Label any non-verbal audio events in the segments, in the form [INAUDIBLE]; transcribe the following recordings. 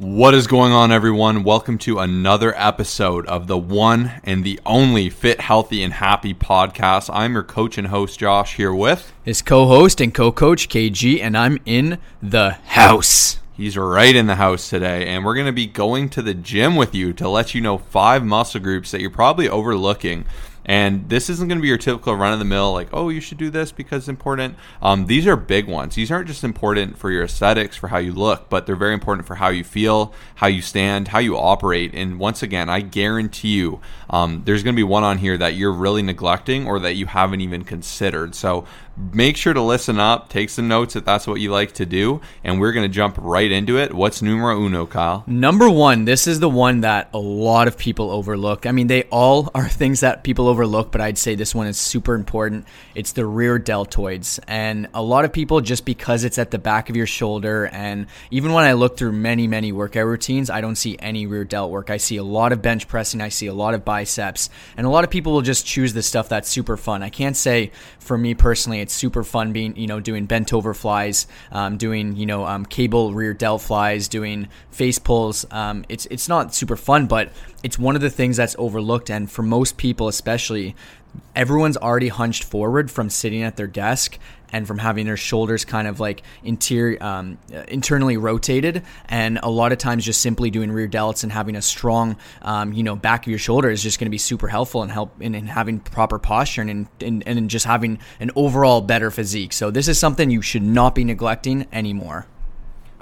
What is going on, everyone? Welcome to another episode of the one and the only Fit, Healthy, and Happy podcast. I'm your coach and host, Josh, here with his co host and co coach, KG, and I'm in the house. He's right in the house today, and we're going to be going to the gym with you to let you know five muscle groups that you're probably overlooking and this isn't going to be your typical run of the mill, like, oh, you should do this because it's important. Um, these are big ones. These aren't just important for your aesthetics, for how you look, but they're very important for how you feel, how you stand, how you operate. And once again, I guarantee you um, there's going to be one on here that you're really neglecting or that you haven't even considered. So make sure to listen up, take some notes if that's what you like to do, and we're going to jump right into it. What's numero uno, Kyle? Number one, this is the one that a lot of people overlook. I mean, they all [LAUGHS] are things that people overlook, but I'd say this one is super important. It's the rear deltoids. And a lot of people, just because it's at the back of your shoulder, and even when I look through many, many workout routines, I don't see any rear delt work. I see a lot of bench pressing, I see a lot of biceps, and a lot of people will just choose the stuff that's super fun. I can't say for me personally, it's super fun being, you know, doing bent over flies, um, doing, you know, um, cable rear delt flies, doing face pulls. Um, it's, it's not super fun, but it's one of the things that's overlooked. And for most people, especially, everyone's already hunched forward from sitting at their desk and from having their shoulders kind of like interior um, internally rotated and a lot of times just simply doing rear delts and having a strong um, you know back of your shoulder is just going to be super helpful and help in, in having proper posture and, and and just having an overall better physique so this is something you should not be neglecting anymore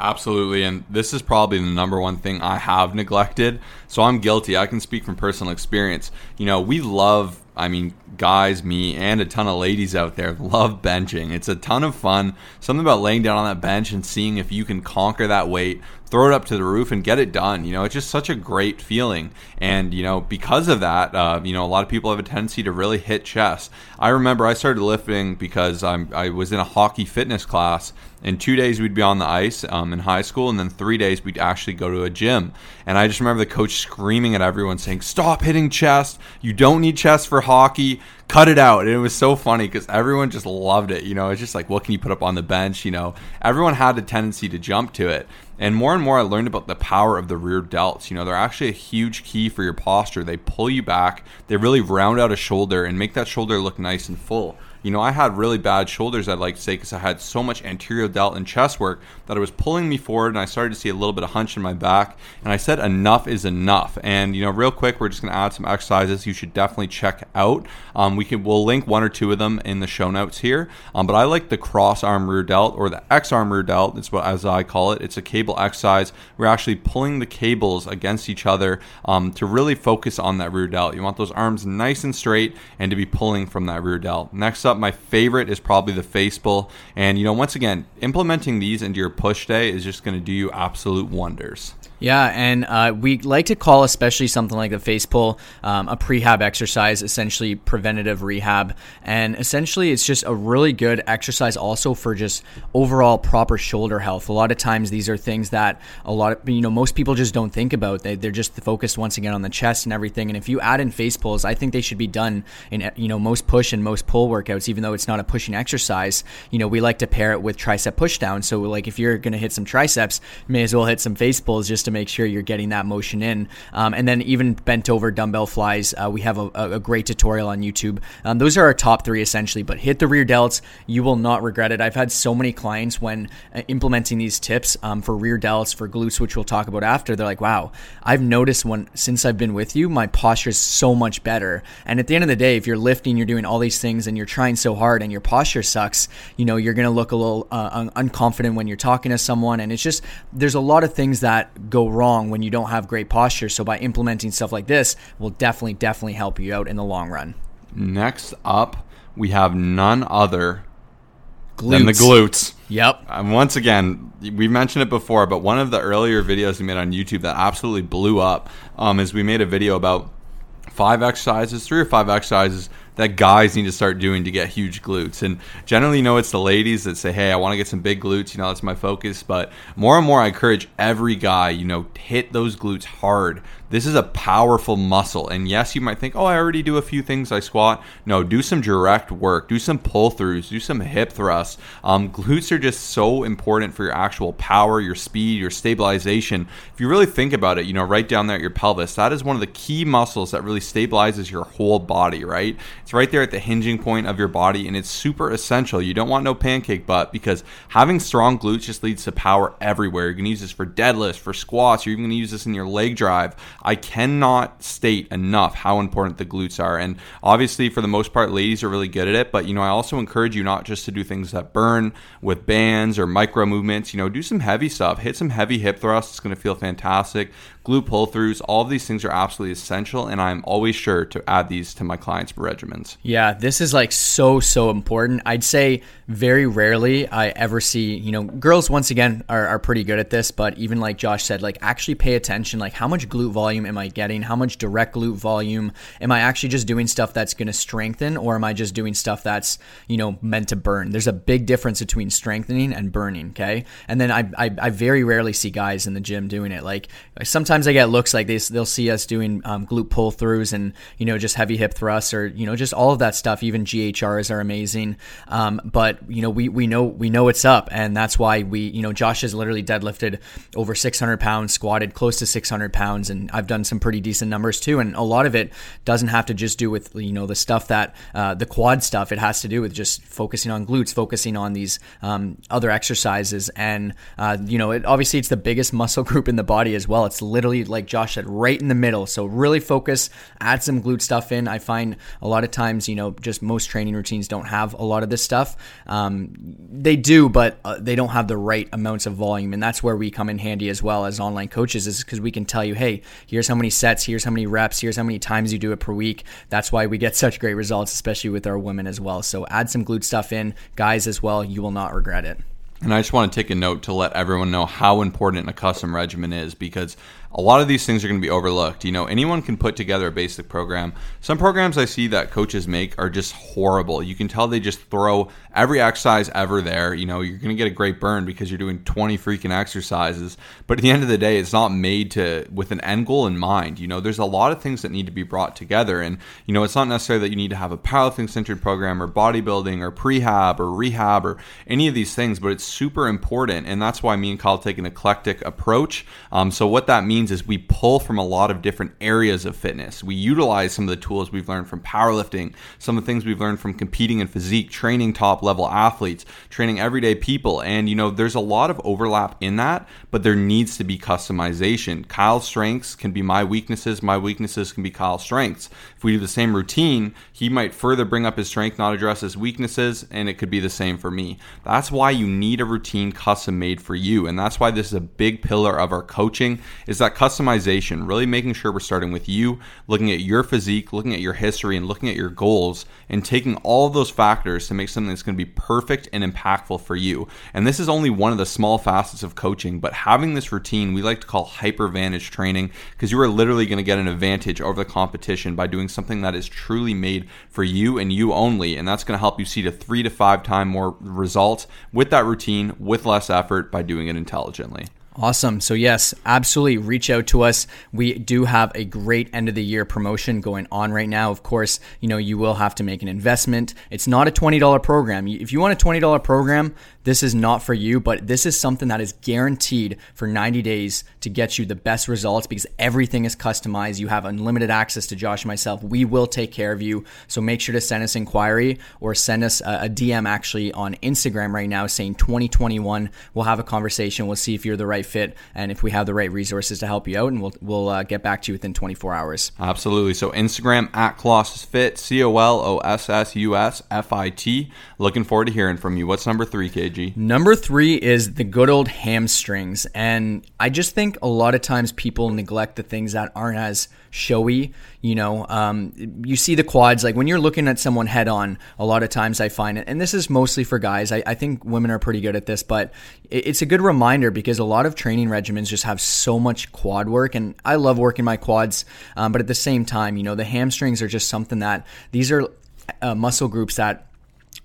Absolutely. And this is probably the number one thing I have neglected. So I'm guilty. I can speak from personal experience. You know, we love I mean, guys, me, and a ton of ladies out there love benching. It's a ton of fun. Something about laying down on that bench and seeing if you can conquer that weight, throw it up to the roof, and get it done. You know, it's just such a great feeling. And, you know, because of that, uh, you know, a lot of people have a tendency to really hit chest. I remember I started lifting because I'm, I was in a hockey fitness class and two days we'd be on the ice um, in high school, and then three days we'd actually go to a gym. And I just remember the coach screaming at everyone, saying, "Stop hitting chest! You don't need chest for hockey. Cut it out!" And it was so funny because everyone just loved it. You know, it's just like, what can you put up on the bench? You know, everyone had a tendency to jump to it. And more and more, I learned about the power of the rear delts. You know, they're actually a huge key for your posture. They pull you back. They really round out a shoulder and make that shoulder look nice and full. You know, I had really bad shoulders, I'd like to say, because I had so much anterior delt and chest work that it was pulling me forward, and I started to see a little bit of hunch in my back. And I said, enough is enough. And you know, real quick, we're just going to add some exercises you should definitely check out. Um, we can we'll link one or two of them in the show notes here. Um, but I like the cross arm rear delt or the X arm rear delt. It's what as I call it. It's a cable exercise. We're actually pulling the cables against each other um, to really focus on that rear delt. You want those arms nice and straight and to be pulling from that rear delt. Next up, my favorite is probably the face pull. And, you know, once again, implementing these into your push day is just going to do you absolute wonders. Yeah, and uh, we like to call especially something like the face pull um, a prehab exercise, essentially preventative rehab. And essentially, it's just a really good exercise also for just overall proper shoulder health. A lot of times, these are things that a lot of, you know, most people just don't think about. They, they're just focused once again on the chest and everything. And if you add in face pulls, I think they should be done in, you know, most push and most pull workouts, even though it's not a pushing exercise. You know, we like to pair it with tricep pushdown. So, like, if you're going to hit some triceps, you may as well hit some face pulls just to make sure you're getting that motion in. Um, and then even bent over dumbbell flies, uh, we have a, a, great tutorial on YouTube. Um, those are our top three essentially, but hit the rear delts. You will not regret it. I've had so many clients when uh, implementing these tips um, for rear delts, for glutes, which we'll talk about after. They're like, wow, I've noticed when, since I've been with you, my posture is so much better. And at the end of the day, if you're lifting, you're doing all these things and you're trying so hard and your posture sucks, you know, you're going to look a little uh, un- unconfident when you're talking to someone. And it's just, there's a lot of things that go wrong wrong when you don't have great posture. So by implementing stuff like this, will definitely, definitely help you out in the long run. Next up, we have none other glutes. than the glutes. Yep. And once again, we mentioned it before, but one of the earlier videos we made on YouTube that absolutely blew up um, is we made a video about five exercises, three or five exercises that guys need to start doing to get huge glutes. And generally, you know, it's the ladies that say, "Hey, I want to get some big glutes." You know, that's my focus. But more and more, I encourage every guy, you know, hit those glutes hard. This is a powerful muscle. And yes, you might think, oh, I already do a few things. I squat. No, do some direct work. Do some pull throughs. Do some hip thrusts. Um, glutes are just so important for your actual power, your speed, your stabilization. If you really think about it, you know, right down there at your pelvis, that is one of the key muscles that really stabilizes your whole body, right? It's right there at the hinging point of your body, and it's super essential. You don't want no pancake butt because having strong glutes just leads to power everywhere. You're to use this for deadlifts, for squats. You're even to use this in your leg drive. I cannot state enough how important the glutes are. And obviously, for the most part, ladies are really good at it. But, you know, I also encourage you not just to do things that burn with bands or micro movements. You know, do some heavy stuff, hit some heavy hip thrusts. It's to feel fantastic glute pull throughs, all of these things are absolutely essential, and I'm always sure to add these to my clients' regimens. Yeah, this is like so, so important. I'd say very rarely I ever see, you know, girls once again are, are pretty good at this, but even like Josh said, like actually pay attention, like how much glute volume am I getting? How much direct glute volume? Am I actually just doing stuff that's going to strengthen, or am I just doing stuff that's, you know, meant to burn? There's a big difference between strengthening and burning, okay? And then I, I, I very rarely see guys in the gym doing it. Like sometimes I get looks like they they'll see us doing um, glute pull throughs and you know just heavy hip thrusts or you know just all of that stuff. Even GHRs are amazing, um, but you know we we know we know it's up, and that's why we you know Josh has literally deadlifted over 600 pounds, squatted close to 600 pounds, and I've done some pretty decent numbers too. And a lot of it doesn't have to just do with you know the stuff that uh, the quad stuff. It has to do with just focusing on glutes, focusing on these um, other exercises, and uh, you know it, obviously it's the biggest muscle group in the body as well. It's literally literally, like Josh said, right in the middle. So really focus, add some glute stuff in. I find a lot of times, you know, just most training routines don't have a lot of this stuff. Um, they do, but uh, they don't have the right amounts of volume. And that's where we come in handy as well as online coaches, is because we can tell you, hey, here's how many sets, here's how many reps, here's how many times you do it per week. That's why we get [LAUGHS] such great results, especially with our women as well. So add some glute stuff in, guys as well. You will not regret it. And I just want to take a note to let everyone know how important a custom regimen is because a lot of these things are going to be overlooked. You know, anyone can put together a basic program. Some programs I see that coaches make are just horrible. You can tell they just throw every exercise ever there. You know, you're going to get a great burn because you're doing 20 freaking exercises. But at the end of the day, it's not made to with an end goal in mind. You know, there's a lot of things that need to be brought together. And, you know, it's not necessarily that you need to have a powerlifting centered program or bodybuilding or prehab or rehab or any of these things, but it's super important. And that's why me and Kyle take an eclectic approach. Um, so what that means means is we pull from a lot of different areas of fitness. We utilize some of the tools we've learned from powerlifting, some of the things we've learned from competing in physique, training top level athletes, training everyday people. And, you know, there's a lot of overlap in that, but there needs to be customization. Kyle's strengths can be my weaknesses, my weaknesses can be Kyle's strengths. If we do the same routine, he might further bring up his strength, not address his weaknesses, and it could be the same for me. That's why you need a routine custom made for you. And that's why this is a big pillar of our coaching is that that customization, really making sure we're starting with you, looking at your physique, looking at your history, and looking at your goals, and taking all of those factors to make something that's going to be perfect and impactful for you. And this is only one of the small facets of coaching, but having this routine we like to call hyper hypervantage training because you are literally going to get an advantage over the competition by doing something that is truly made for you and you only. And that's going to help you see to three to five time more results with that routine with less effort by doing it intelligently. Awesome. So, yes, absolutely reach out to us. We do have a great end of the year promotion going on right now. Of course, you know, you will have to make an investment. It's not a $20 program. If you want a $20 program, this is not for you, but this is something that is guaranteed for 90 days to get you the best results because everything is customized. You have unlimited access to Josh and myself. We will take care of you. So make sure to send us inquiry or send us a, DM actually on Instagram right now saying 2021. We'll have a conversation. We'll see if you're the right fit and if we have the right resources to help you out, and we'll we'll uh, get back to you within 24 hours. Absolutely. So Instagram at Colossus Fit, C O L O S S U S F I T. Looking forward to hearing from you. What's number three, KG? Number three is the good old hamstrings. And I just think a lot of times people neglect the things that aren't as showy. You know, um, you see the quads, like when you're looking at someone head on, a lot of times I find it, and this is mostly for guys. I, I think women are pretty good at this, but it, it's a good reminder because a lot of training regimens just have so much quad work. And I love working my quads, um, but at the same time, you know, the hamstrings are just something that these are uh, muscle groups that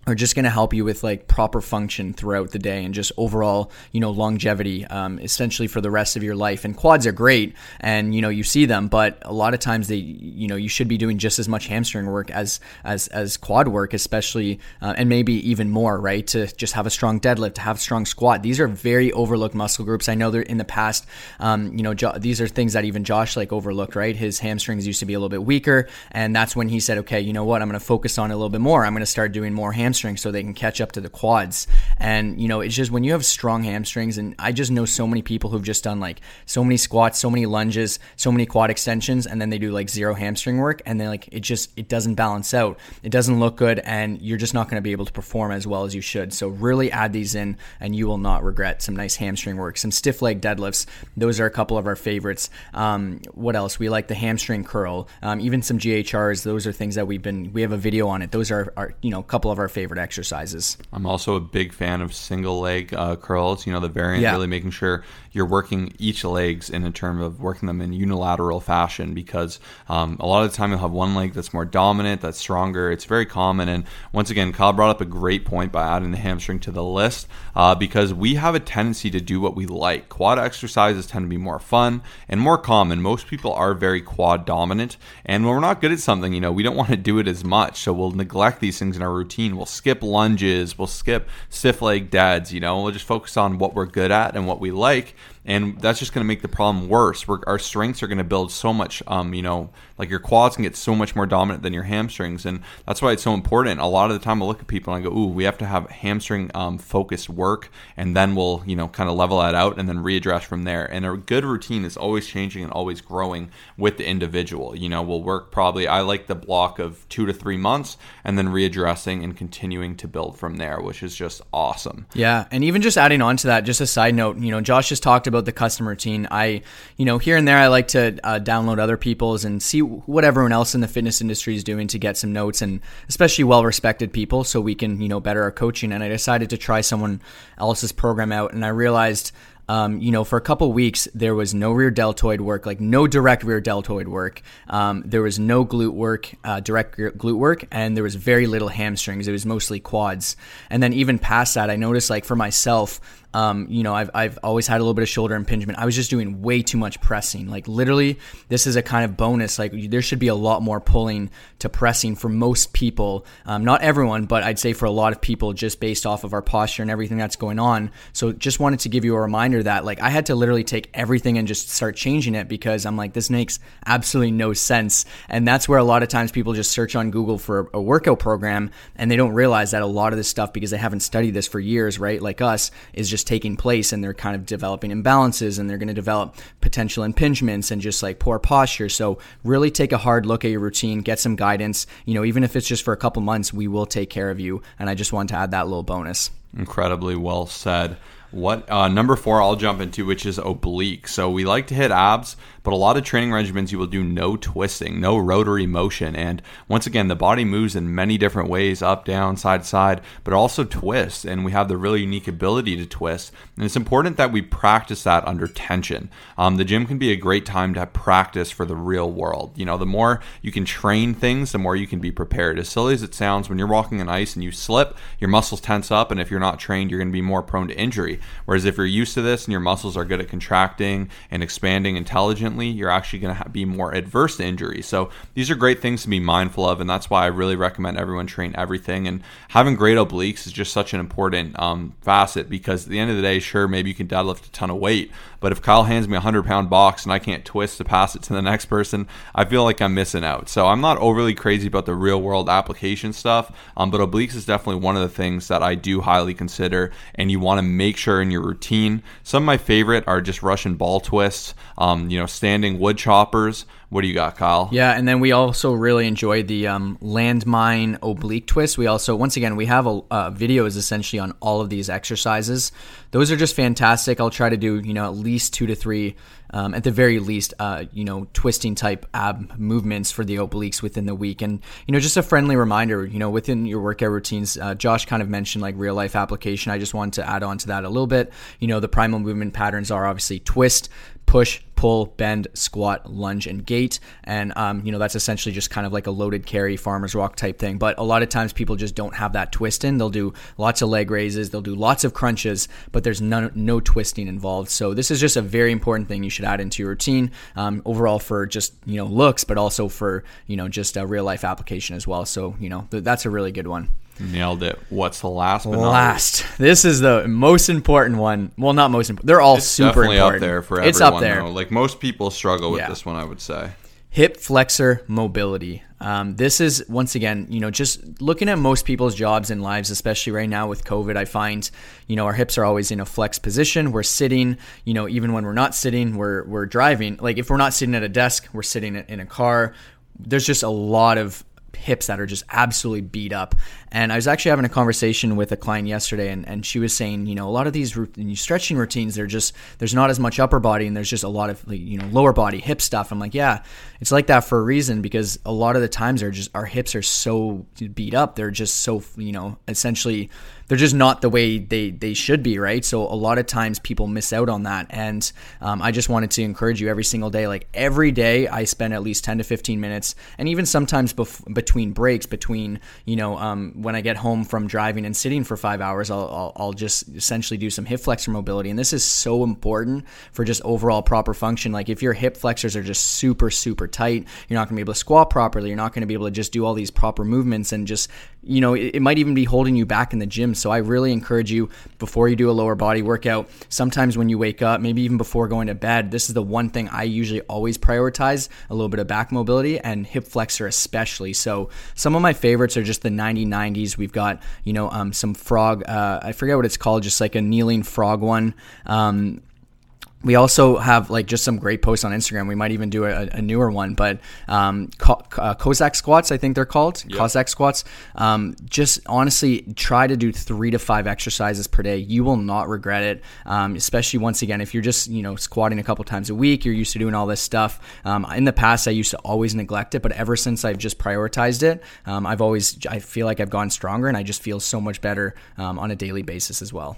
are just going to help you with like proper function throughout the day and just overall you know longevity um, essentially for the rest of your life. And quads are great and you know you see them but a lot of times they you know you should be doing just as much hamstring work as as as quad work especially uh, and maybe even more right? To just have a strong deadlift to have strong squat. These are very overlooked muscle groups. I know they're in the past um, you know jo- these are things that even josh like overlooked right? His hamstrings used to be a little bit weaker and that's when he said okay you know what? I'm going to focus on a little bit more. I'm going to start doing more hamstring hamstrings so they can catch up to the quads. And, you know, it's just when you have strong hamstrings, and I just know so many people who've just done like so many squats, so many lunges, so many quad extensions, and then they do like zero hamstring work, and then like it just, it doesn't balance out. It doesn't look good, and you're just not going to be able to perform as well as you should. So really add these in, and you will not regret some nice hamstring work. Some stiff leg deadlifts, those are a couple of our favorites. Um, what else? We like the hamstring curl, um, even some GHRs. Those are things that we've been, we have a video on it. Those are, are you know, a couple of our favorite exercises. I'm also a big fan of single leg uh, curls. You know, the variant, Yeah. really making sure you're working each legs in a term of working them in unilateral fashion because um, a lot of the time you'll have one leg that's more dominant, that's stronger. It's very common. And once again, Kyle brought up a great point by adding the hamstring to the list uh, because we have a tendency to do what we like. Quad exercises tend to be more fun and more common. Most people are very quad dominant. And when we're not good at something, you know, we don't want to do it as much. So we'll neglect these things in our routine. We'll skip lunges, we'll skip stiff leg deads, you know, we'll just focus on what we're good at and what we like and that's just going to make the problem worse. We're, our strengths are going to build so much, um, you know, like your quads can get so much more dominant than your hamstrings, and that's why it's so important. A lot of the time, I look at people and I go, "Ooh, we have to have hamstring um, focused work, and then we'll, you know, kind of level that out and then readdress from there." And a good routine is always changing and always growing with the individual. You know, we'll work probably. I like the block of two to three months, and then readdressing and continuing to build from there, which is just awesome. Yeah, and even just adding on to that, just a side note, you know, Josh just talked the custom routine. I, you know, here and there, I like to uh, download other people's and see what everyone else in the fitness industry is doing to get some notes, and especially well-respected people, so we can, you know, better our coaching. And I decided to try someone else's program out, and I realized. Um, you know, for a couple weeks, there was no rear deltoid work, like no direct rear deltoid work. Um, there was no glute work, uh, direct glute work, and there was very little hamstrings. It was mostly quads. And then even past that, I noticed, like for myself, um, you know, I've, I've always had a little bit of shoulder impingement. I was just doing way too much pressing. Like literally, this is a kind of bonus. Like there should be a lot more pulling to pressing for most people. Um, not everyone, but I'd say for a lot of people, just based off of our posture and everything that's going on. So just wanted to give you a reminder that like I had to literally take everything and just start changing it because I'm like this makes absolutely no sense. And that's where a lot of times people just search on Google for a workout program and they don't realize that a lot of this stuff because they haven't studied this for years, right? Like us, is just taking place and they're kind of developing imbalances and they're going to develop potential impingements and just like poor posture. So really take a hard look at your routine, get some guidance. You know, even if it's just for a couple months, we will take care of you. And I just wanted to add that little bonus. Incredibly well said. What uh, number four? I'll jump into, which is oblique. So we like to hit abs, but a lot of training regimens you will do no twisting, no rotary motion, and once again, the body moves in many different ways, up, down, side to side, but also twists, and we have the really unique ability to twist. And it's important that we practice that under tension. Um, the gym can be a great time to practice for the real world. You know, the more you can train things, the more you can be prepared. As silly as it sounds, when you're walking on ice and you slip, your muscles tense up, and if you're not trained, you're going to be more prone to injury. Whereas if you're used to this and your muscles are good at contracting and expanding intelligently, you're actually going to be more adverse to injury. So these are great things to be mindful of, and that's why I really recommend everyone train everything. And having great obliques is just such an important um, facet because at the end of the day, sure, maybe you can deadlift a ton of weight, but if Kyle hands me a 100 pound box and I can't twist to pass it to the next person, I feel like I'm missing out. So I'm not overly crazy about the real world application stuff, um, but obliques is definitely one of the things that I do highly consider, and you want to make sure in your routine. Some of my favorite are just Russian ball twists, um, you know, standing wood choppers. What do you got, Kyle? Yeah, and then we also really enjoyed the um, landmine oblique twist. We also, once again, we have a uh, videos essentially on all of these exercises. Those are just fantastic. I'll try to do you know at least two to three, um, at the very least, uh, you know, twisting type ab movements for the obliques within the week. And you know, just a friendly reminder, you know, within your workout routines. Uh, Josh kind of mentioned like real life application. I just wanted to add on to that a little bit. You know, the primal movement patterns are obviously twist, push, pull, bend, squat, lunge, and And, um, you know, that's essentially just kind of like a loaded carry, farmer's walk type thing. But a lot of times people just don't have that twist in. They'll do lots of leg raises, they'll do lots of crunches, but there's no, no twisting involved. So this is just a very important thing you should add into your routine um, overall for just, you know, looks, but also for, you know, just a real life application as well. So, you know, th- that's a really good one. Nailed it. What's the last? But last. This is the most important one. Well, not most important. They're all it's super definitely important. up there for everyone. It's up there. Though. Like most people struggle with Yeah. this one, I would say. hip flexor mobility. Um, this is once again, you know, just looking at most people's jobs and lives, especially right now with COVID. I find, you know, our hips are always in a flex position. We're sitting, you know, even when we're not sitting, we're we're driving. Like if we're not sitting at a desk, we're sitting in a car. There's just a lot of hips that are just absolutely beat up. And I was actually having a conversation with a client yesterday, and, and she was saying, you know, a lot of these stretching routines, they're just, there's not as much upper body and there's just a lot of, like, you know, lower body hip stuff. I'm like, yeah, it's like that for a reason because a lot of the times they're just, our hips are so beat up. They're just so, you know, essentially, they're just not the way they, they should be, right? So a lot of times people miss out on that. And um, I just wanted to encourage you every single day. Like every day, I spend at least 10 to 15 minutes, and even sometimes bef- between breaks, between, you know, um, when I get home from driving and sitting for five hours, I'll, I'll, I'll just essentially do some hip flexor mobility. And this is so important for just overall proper function. Like if your hip flexors are just super, super tight, you're not going to be able to squat properly. You're not going to be able to just do all these proper movements and just, you know, it, it might even be holding you back in the gym. So I really encourage you before you do a lower body workout, sometimes when you wake up, maybe even before going to bed, this is the one thing I usually always prioritize a little bit of back mobility and hip flexor especially. So some of my favorites are just the 90 90s. We've got, you know, um, some frog, uh, I forget what it's called, just like a kneeling frog one. Um, we also have like just some great posts on Instagram. We might even do a, a newer one, but um, Co- uh, Cossack squats, I think they're called Cossack squats. Um, just honestly, try to do three to five exercises per day. You will not regret it. Um, especially once again, if you're just you know squatting a couple times a week, you're used to doing all this stuff. Um, in the past, I used to always neglect it, but ever since I've just prioritized it, um, I've always I feel like I've gone stronger, and I just feel so much better um, on a daily basis as well.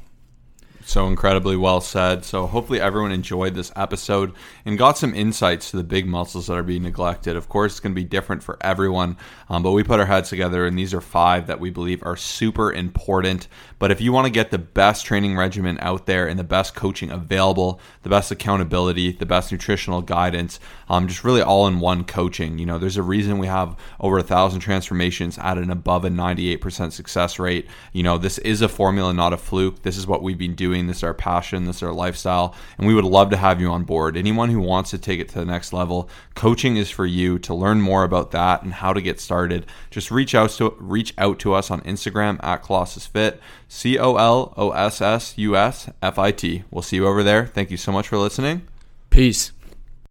So incredibly well said. So hopefully everyone enjoyed this episode and got some insights to the big muscles that are being neglected. Of course, it's going to be different for everyone, um, but we put our heads together, and these are five that we believe are super important. But if you want to get the best training regimen out there and the best coaching available, the best accountability, the best nutritional guidance, um, just really all in one coaching, you know, there's a reason we have over a thousand transformations at an above a 98% success rate. You know, this is a formula, not a fluke. This is what we've been doing. This is our passion. This is our lifestyle. And we would love to have you on board. Anyone who wants to take it to the next level, coaching is for you. To learn more about that and how to get started, just reach out to reach out to us on Instagram at Colossus Fit, C O L O S S U S F I T. We'll see you over there. Thank you so much for listening. Peace.